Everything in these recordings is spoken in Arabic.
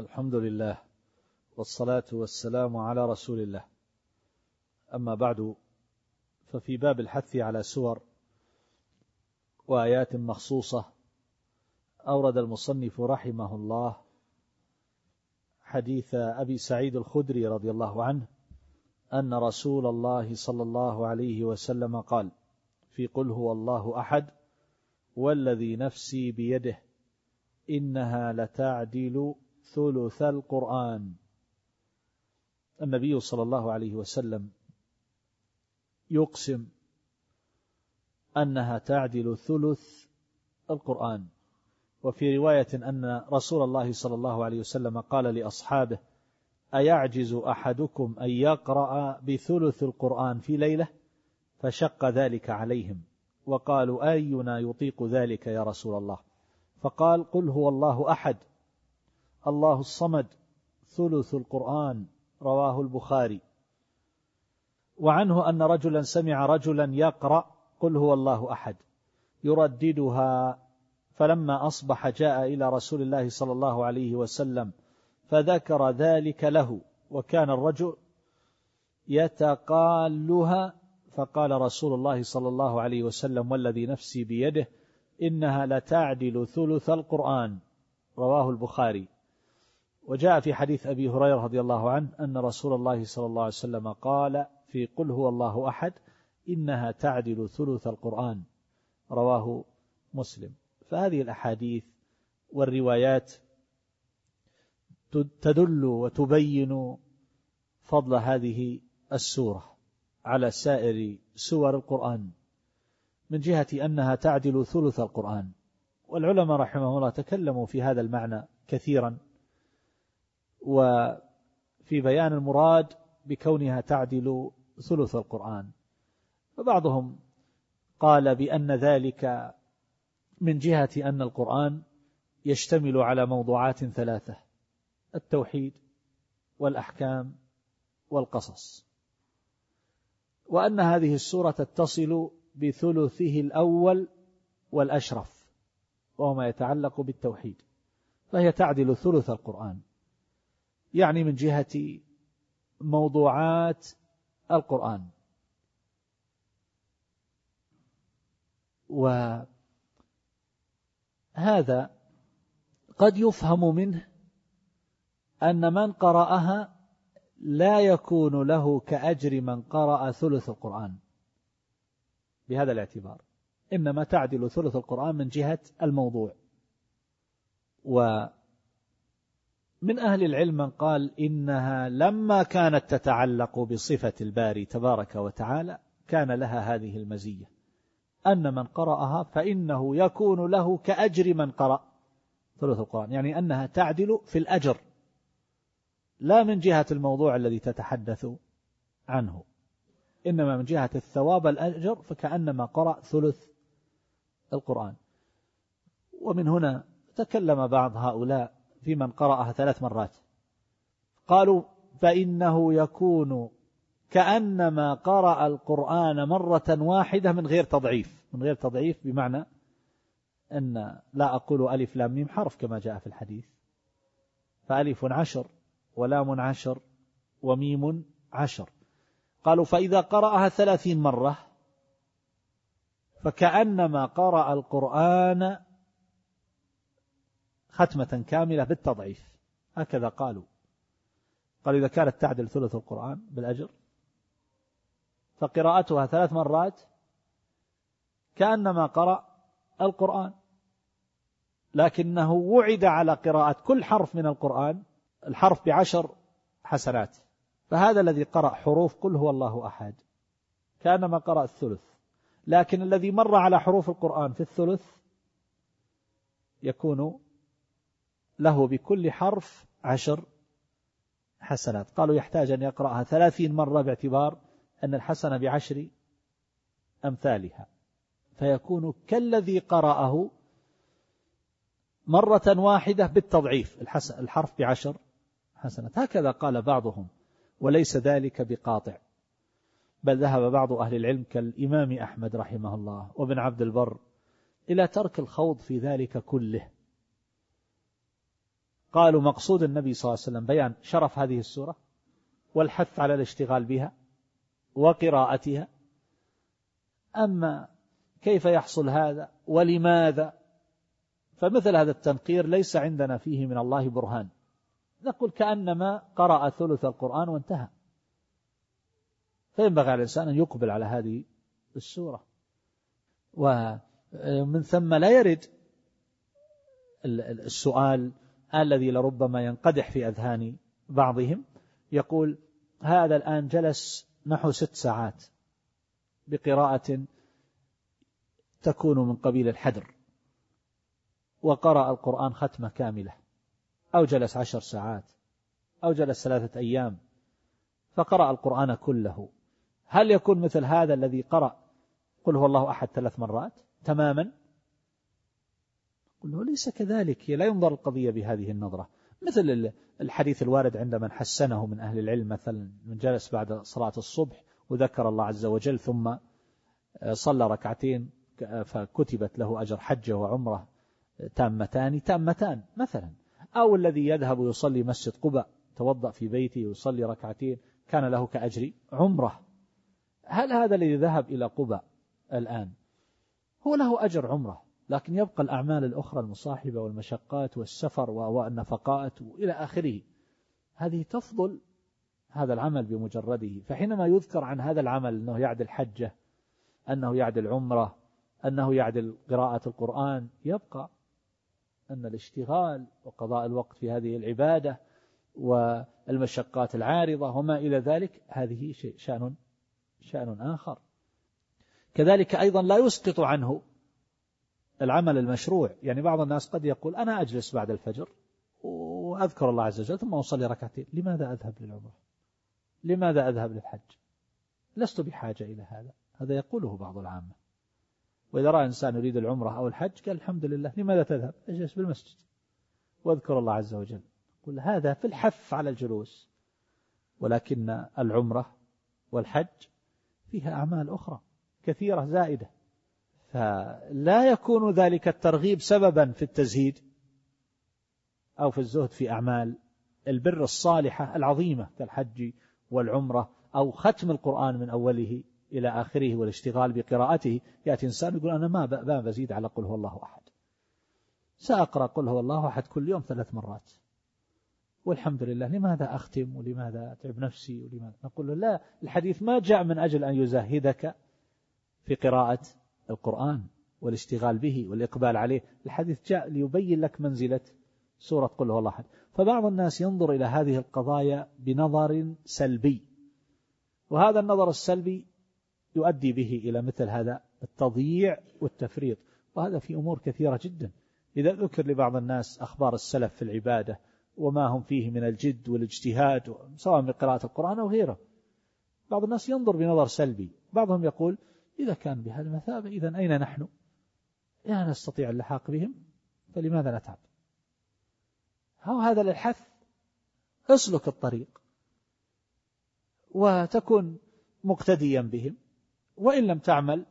الحمد لله والصلاة والسلام على رسول الله. أما بعد ففي باب الحث على سور وآيات مخصوصة أورد المصنف رحمه الله حديث أبي سعيد الخدري رضي الله عنه أن رسول الله صلى الله عليه وسلم قال في قل هو الله أحد والذي نفسي بيده إنها لتعدل ثلث القرآن. النبي صلى الله عليه وسلم يقسم أنها تعدل ثلث القرآن. وفي رواية أن رسول الله صلى الله عليه وسلم قال لأصحابه أيعجز أحدكم أن يقرأ بثلث القرآن في ليلة؟ فشق ذلك عليهم. وقالوا أينا يطيق ذلك يا رسول الله؟ فقال قل هو الله أحد. الله الصمد ثلث القرآن رواه البخاري. وعنه أن رجلا سمع رجلا يقرأ قل هو الله أحد يرددها فلما أصبح جاء إلى رسول الله صلى الله عليه وسلم فذكر ذلك له وكان الرجل يتقالها فقال رسول الله صلى الله عليه وسلم والذي نفسي بيده إنها لتعدل ثلث القرآن رواه البخاري. وجاء في حديث أبي هريرة رضي الله عنه أن رسول الله صلى الله عليه وسلم قال في قل هو الله أحد إنها تعدل ثلث القرآن. رواه مسلم. فهذه الأحاديث والروايات تدل وتبين فضل هذه السورة على سائر سور القرآن من جهة أنها تعدل ثلث القرآن. والعلماء رحمه الله تكلموا في هذا المعنى كثيرا. وفي بيان المراد بكونها تعدل ثلث القرآن. فبعضهم قال بأن ذلك من جهة أن القرآن يشتمل على موضوعات ثلاثة التوحيد والأحكام والقصص. وأن هذه السورة تتصل بثلثه الأول والأشرف وهو ما يتعلق بالتوحيد فهي تعدل ثلث القرآن. يعني من جهة موضوعات القرآن. وهذا قد يفهم منه أن من قرأها لا يكون له كأجر من قرأ ثلث القرآن. بهذا الاعتبار. إنما تعدل ثلث القرآن من جهة الموضوع. ومن أهل العلم من قال إنها لما كانت تتعلق بصفة الباري تبارك وتعالى كان لها هذه المزية. أن من قرأها فإنه يكون له كأجر من قرأ. ثلث القرآن. يعني أنها تعدل في الأجر. لا من جهة الموضوع الذي تتحدث عنه. إنما من جهة الثواب الأجر فكأنما قرأ ثلث القرآن. ومن هنا تكلم بعض هؤلاء في من قرأها ثلاث مرات. قالوا فإنه يكون كأنما قرأ القرآن مرة واحدة من غير تضعيف. من غير تضعيف بمعنى أن لا أقول ألف لام ميم حرف كما جاء في الحديث. فألف عشر ولام عشر وميم عشر. قالوا فإذا قرأها ثلاثين مرة فكأنما قرأ القرآن ختمة كاملة بالتضعيف. هكذا قالوا. قالوا إذا كانت تعدل ثلث القرآن بالأجر فقراءتها ثلاث مرات كأنما قرأ القرآن. لكنه وعد على قراءة كل حرف من القرآن الحرف بعشر حسنات. فهذا الذي قرأ حروف قل هو الله أحد. كأنما قرأ الثلث. لكن الذي مر على حروف القرآن في الثلث يكون له بكل حرف عشر حسنات. قالوا يحتاج أن يقرأها ثلاثين مرة باعتبار أن الحسنة بعشر أمثالها. فيكون كالذي قرأه مرة واحدة بالتضعيف الحرف بعشر حسنات. هكذا قال بعضهم وليس ذلك بقاطع. بل ذهب بعض أهل العلم كالإمام أحمد رحمه الله وابن عبد البر إلى ترك الخوض في ذلك كله. قالوا مقصود النبي صلى الله عليه وسلم بيان شرف هذه السورة والحث على الاشتغال بها وقراءتها. أما كيف يحصل هذا ولماذا؟ فمثل هذا التنقير ليس عندنا فيه من الله برهان. نقول كأنما قرأ ثلث القرآن وانتهى. فينبغي على الإنسان أن يقبل على هذه السورة. ومن ثم لا يرد السؤال الذي لربما ينقدح في أذهان بعضهم يقول هذا الآن جلس نحو ست ساعات بقراءة تكون من قبيل الحدر وقرأ القرآن ختمة كاملة أو جلس عشر ساعات أو جلس ثلاثة أيام فقرأ القرآن كله. هل يكون مثل هذا الذي قرأ؟ قل هو الله أحد ثلاث مرات تماما؟ قل له ليس كذلك لا ينظر القضية بهذه النظرة. مثل الحديث الوارد عند من حسنه من أهل العلم مثلا من جلس بعد صلاة الصبح وذكر الله عز وجل ثم صلى ركعتين فكتبت له أجر حجة وعمرة تامتان تامتان مثلا. أو الذي يذهب ويصلي مسجد قباء توضأ في بيته ويصلي ركعتين كان له كأجر عمرة. هل هذا الذي ذهب إلى قباء الآن هو له أجر عمرة؟ لكن يبقى الأعمال الأخرى المصاحبة والمشقات والسفر والنفقات إلى آخره. هذه تفضل هذا العمل بمجرده. فحينما يذكر عن هذا العمل أنه يعدل حجة أنه يعدل عمرة أنه يعدل قراءة القرآن يبقى أن الاشتغال وقضاء الوقت في هذه العبادة والمشقات العارضة وما إلى ذلك هذه شأن شأن آخر. كذلك أيضا لا يسقط عنه العمل المشروع. يعني بعض الناس قد يقول أنا أجلس بعد الفجر وأذكر الله عز وجل ثم أصلي ركعتين. لماذا أذهب للعمرة؟ لماذا أذهب للحج؟ لست بحاجة إلى هذا. هذا يقوله بعض العامة. وإذا رأى إنسان يريد العمرة أو الحج قال الحمد لله. لماذا تذهب؟ أجلس بالمسجد. وأذكر الله عز وجل. قل هذا في الحث على الجلوس. ولكن العمرة والحج فيها أعمال أخرى كثيرة زائدة. فلا يكون ذلك الترغيب سببا في التزهيد أو في الزهد في أعمال البر الصالحة العظيمة كالحج والعمرة أو ختم القرآن من أوله إلى آخره والاشتغال بقراءته. يأتي إنسان يقول أنا ما بزيد على قل هو الله أحد. سأقرأ قل هو الله أحد كل يوم ثلاث مرات. والحمد لله لماذا أختم ولماذا أتعب نفسي ولماذا؟ نقول له لا الحديث ما جاء من أجل أن يزهدك في قراءة القرآن والاشتغال به والإقبال عليه. الحديث جاء ليبين لك منزلة سورة قل هو الله أحد. فبعض الناس ينظر إلى هذه القضايا بنظر سلبي وهذا النظر السلبي يؤدي به إلى مثل هذا التضييع والتفريط وهذا في أمور كثيرة جدا. إذا ذكر لبعض الناس أخبار السلف في العبادة وما هم فيه من الجد والاجتهاد سواء بقراءة القرآن أو غيره بعض الناس ينظر بنظر سلبي بعضهم يقول إذا كان بهذه المثابة إذا أين نحن؟ لا نستطيع اللحاق بهم فلماذا نتعب؟ هو هذا للحث اسلك الطريق وتكن مقتديا بهم وإن لم تعمل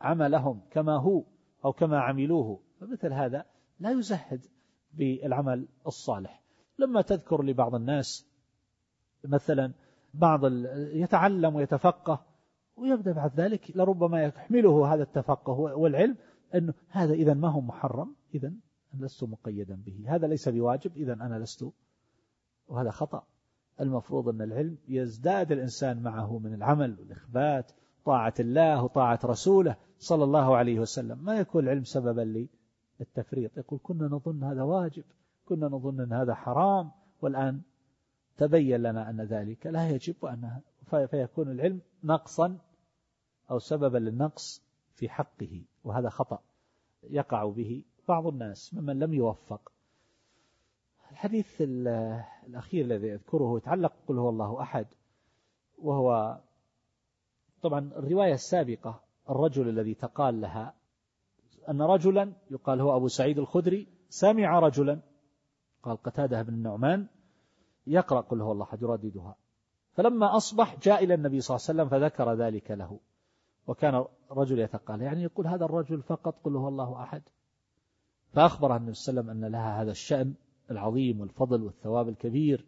عملهم كما هو أو كما عملوه فمثل هذا لا يزهد بالعمل الصالح. لما تذكر لبعض الناس مثلا بعض يتعلم ويتفقه ويبدأ بعد ذلك لربما يحمله هذا التفقه والعلم أنه هذا إذا ما هو محرم إذا لست مقيدا به. هذا ليس بواجب إذا أنا لست وهذا خطأ. المفروض أن العلم يزداد الإنسان معه من العمل والإخبات طاعة الله وطاعة رسوله صلى الله عليه وسلم. ما يكون العلم سببا للتفريط؟ يقول كنا نظن هذا واجب كنا نظن أن هذا حرام والآن تبين لنا أن ذلك لا يجب أن فيكون العلم نقصا أو سببا للنقص في حقه وهذا خطأ يقع به بعض الناس ممن لم يوفق. الحديث الأخير الذي يذكره يتعلق قل هو الله أحد وهو طبعا الرواية السابقة الرجل الذي تقال لها أن رجلا يقال هو أبو سعيد الخدري سمع رجلا قال قتادة بن النعمان يقرأ قل هو الله أحد يرددها. فلما أصبح جاء إلى النبي صلى الله عليه وسلم فذكر ذلك له. وكان رجل يتقال يعني يقول هذا الرجل فقط قل هو الله أحد. فأخبر النبي صلى الله عليه وسلم أن لها هذا الشأن العظيم والفضل والثواب الكبير.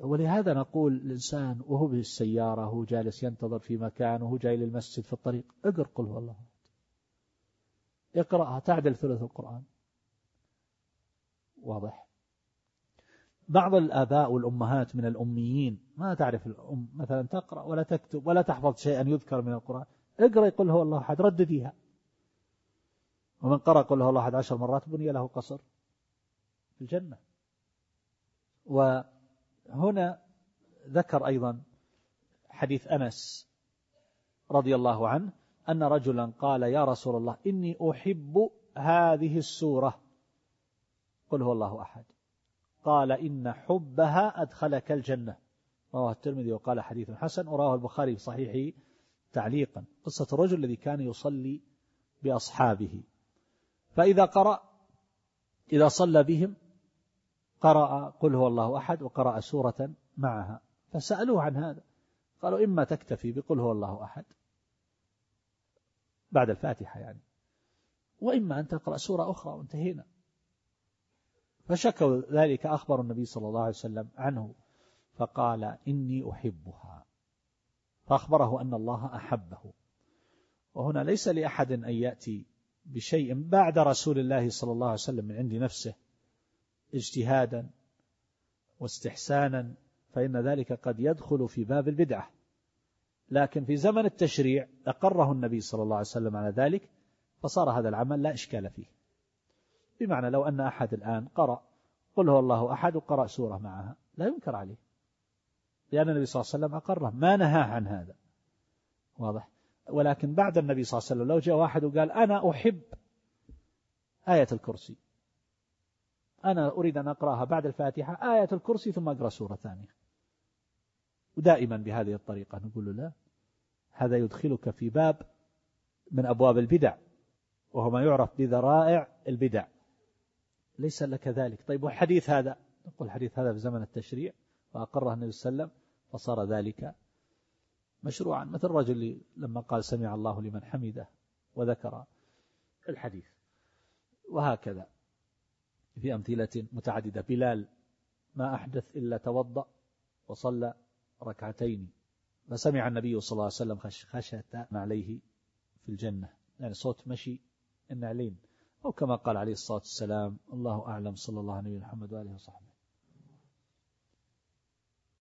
ولهذا نقول الإنسان وهو بالسيارة وهو جالس ينتظر في مكان وهو جاي للمسجد في الطريق اقرأ قل هو الله اقرأها تعدل ثلث القرآن. واضح؟ بعض الآباء والأمهات من الأميين ما تعرف الأم مثلا تقرأ ولا تكتب ولا تحفظ شيئا يذكر من القرآن اقرأ يقول هو الله أحد ردديها ومن قرأ قل هو الله أحد عشر مرات بني له قصر في الجنة. وهنا ذكر أيضا حديث أنس رضي الله عنه أن رجلا قال يا رسول الله إني أحب هذه السورة قل هو الله أحد. قال إن حبها أدخلك الجنة. رواه الترمذي وقال حديث حسن ورواه البخاري في صحيحه تعليقا. قصة الرجل الذي كان يصلي بأصحابه. فإذا قرأ إذا صلى بهم قرأ قل هو الله أحد وقرأ سورة معها. فسألوه عن هذا. قالوا إما تكتفي بقل هو الله أحد بعد الفاتحة يعني وإما أن تقرأ سورة أخرى وانتهينا. فشكوا ذلك أخبر النبي صلى الله عليه وسلم عنه فقال إني أحبها. فأخبره أن الله أحبه. وهنا ليس لأحد أن يأتي بشيء بعد رسول الله صلى الله عليه وسلم من عند نفسه اجتهادا واستحسانا فإن ذلك قد يدخل في باب البدعة. لكن في زمن التشريع أقره النبي صلى الله عليه وسلم على ذلك فصار هذا العمل لا إشكال فيه. بمعنى لو أن أحد الآن قرأ قل هو الله أحد وقرأ سورة معها. لا ينكر عليه. لأن النبي صلى الله عليه وسلم أقره. ما نهاه عن هذا. واضح؟ ولكن بعد النبي صلى الله عليه وسلم لو جاء واحد وقال أنا أحب آية الكرسي. أنا أريد أن أقرأها بعد الفاتحة آية الكرسي ثم أقرأ سورة ثانية. ودائما بهذه الطريقة نقول له لا. هذا يدخلك في باب من أبواب البدع وهو ما يعرف بذرائع البدع. ليس لك ذلك. طيب والحديث هذا؟ نقول الحديث هذا في زمن التشريع وأقره النبي صلى الله عليه وسلم فصار ذلك مشروعا. مثل الرجل لما قال سمع الله لمن حمده وذكر الحديث. وهكذا. في أمثلة متعددة. بلال ما أحدث إلا توضأ وصلى ركعتين. فسمع النبي صلى الله عليه وسلم خشية عليه في الجنة. يعني صوت مشي النعلين أو كما قال عليه الصلاة والسلام الله أعلم صلى الله عليه محمد وآله وصحبه.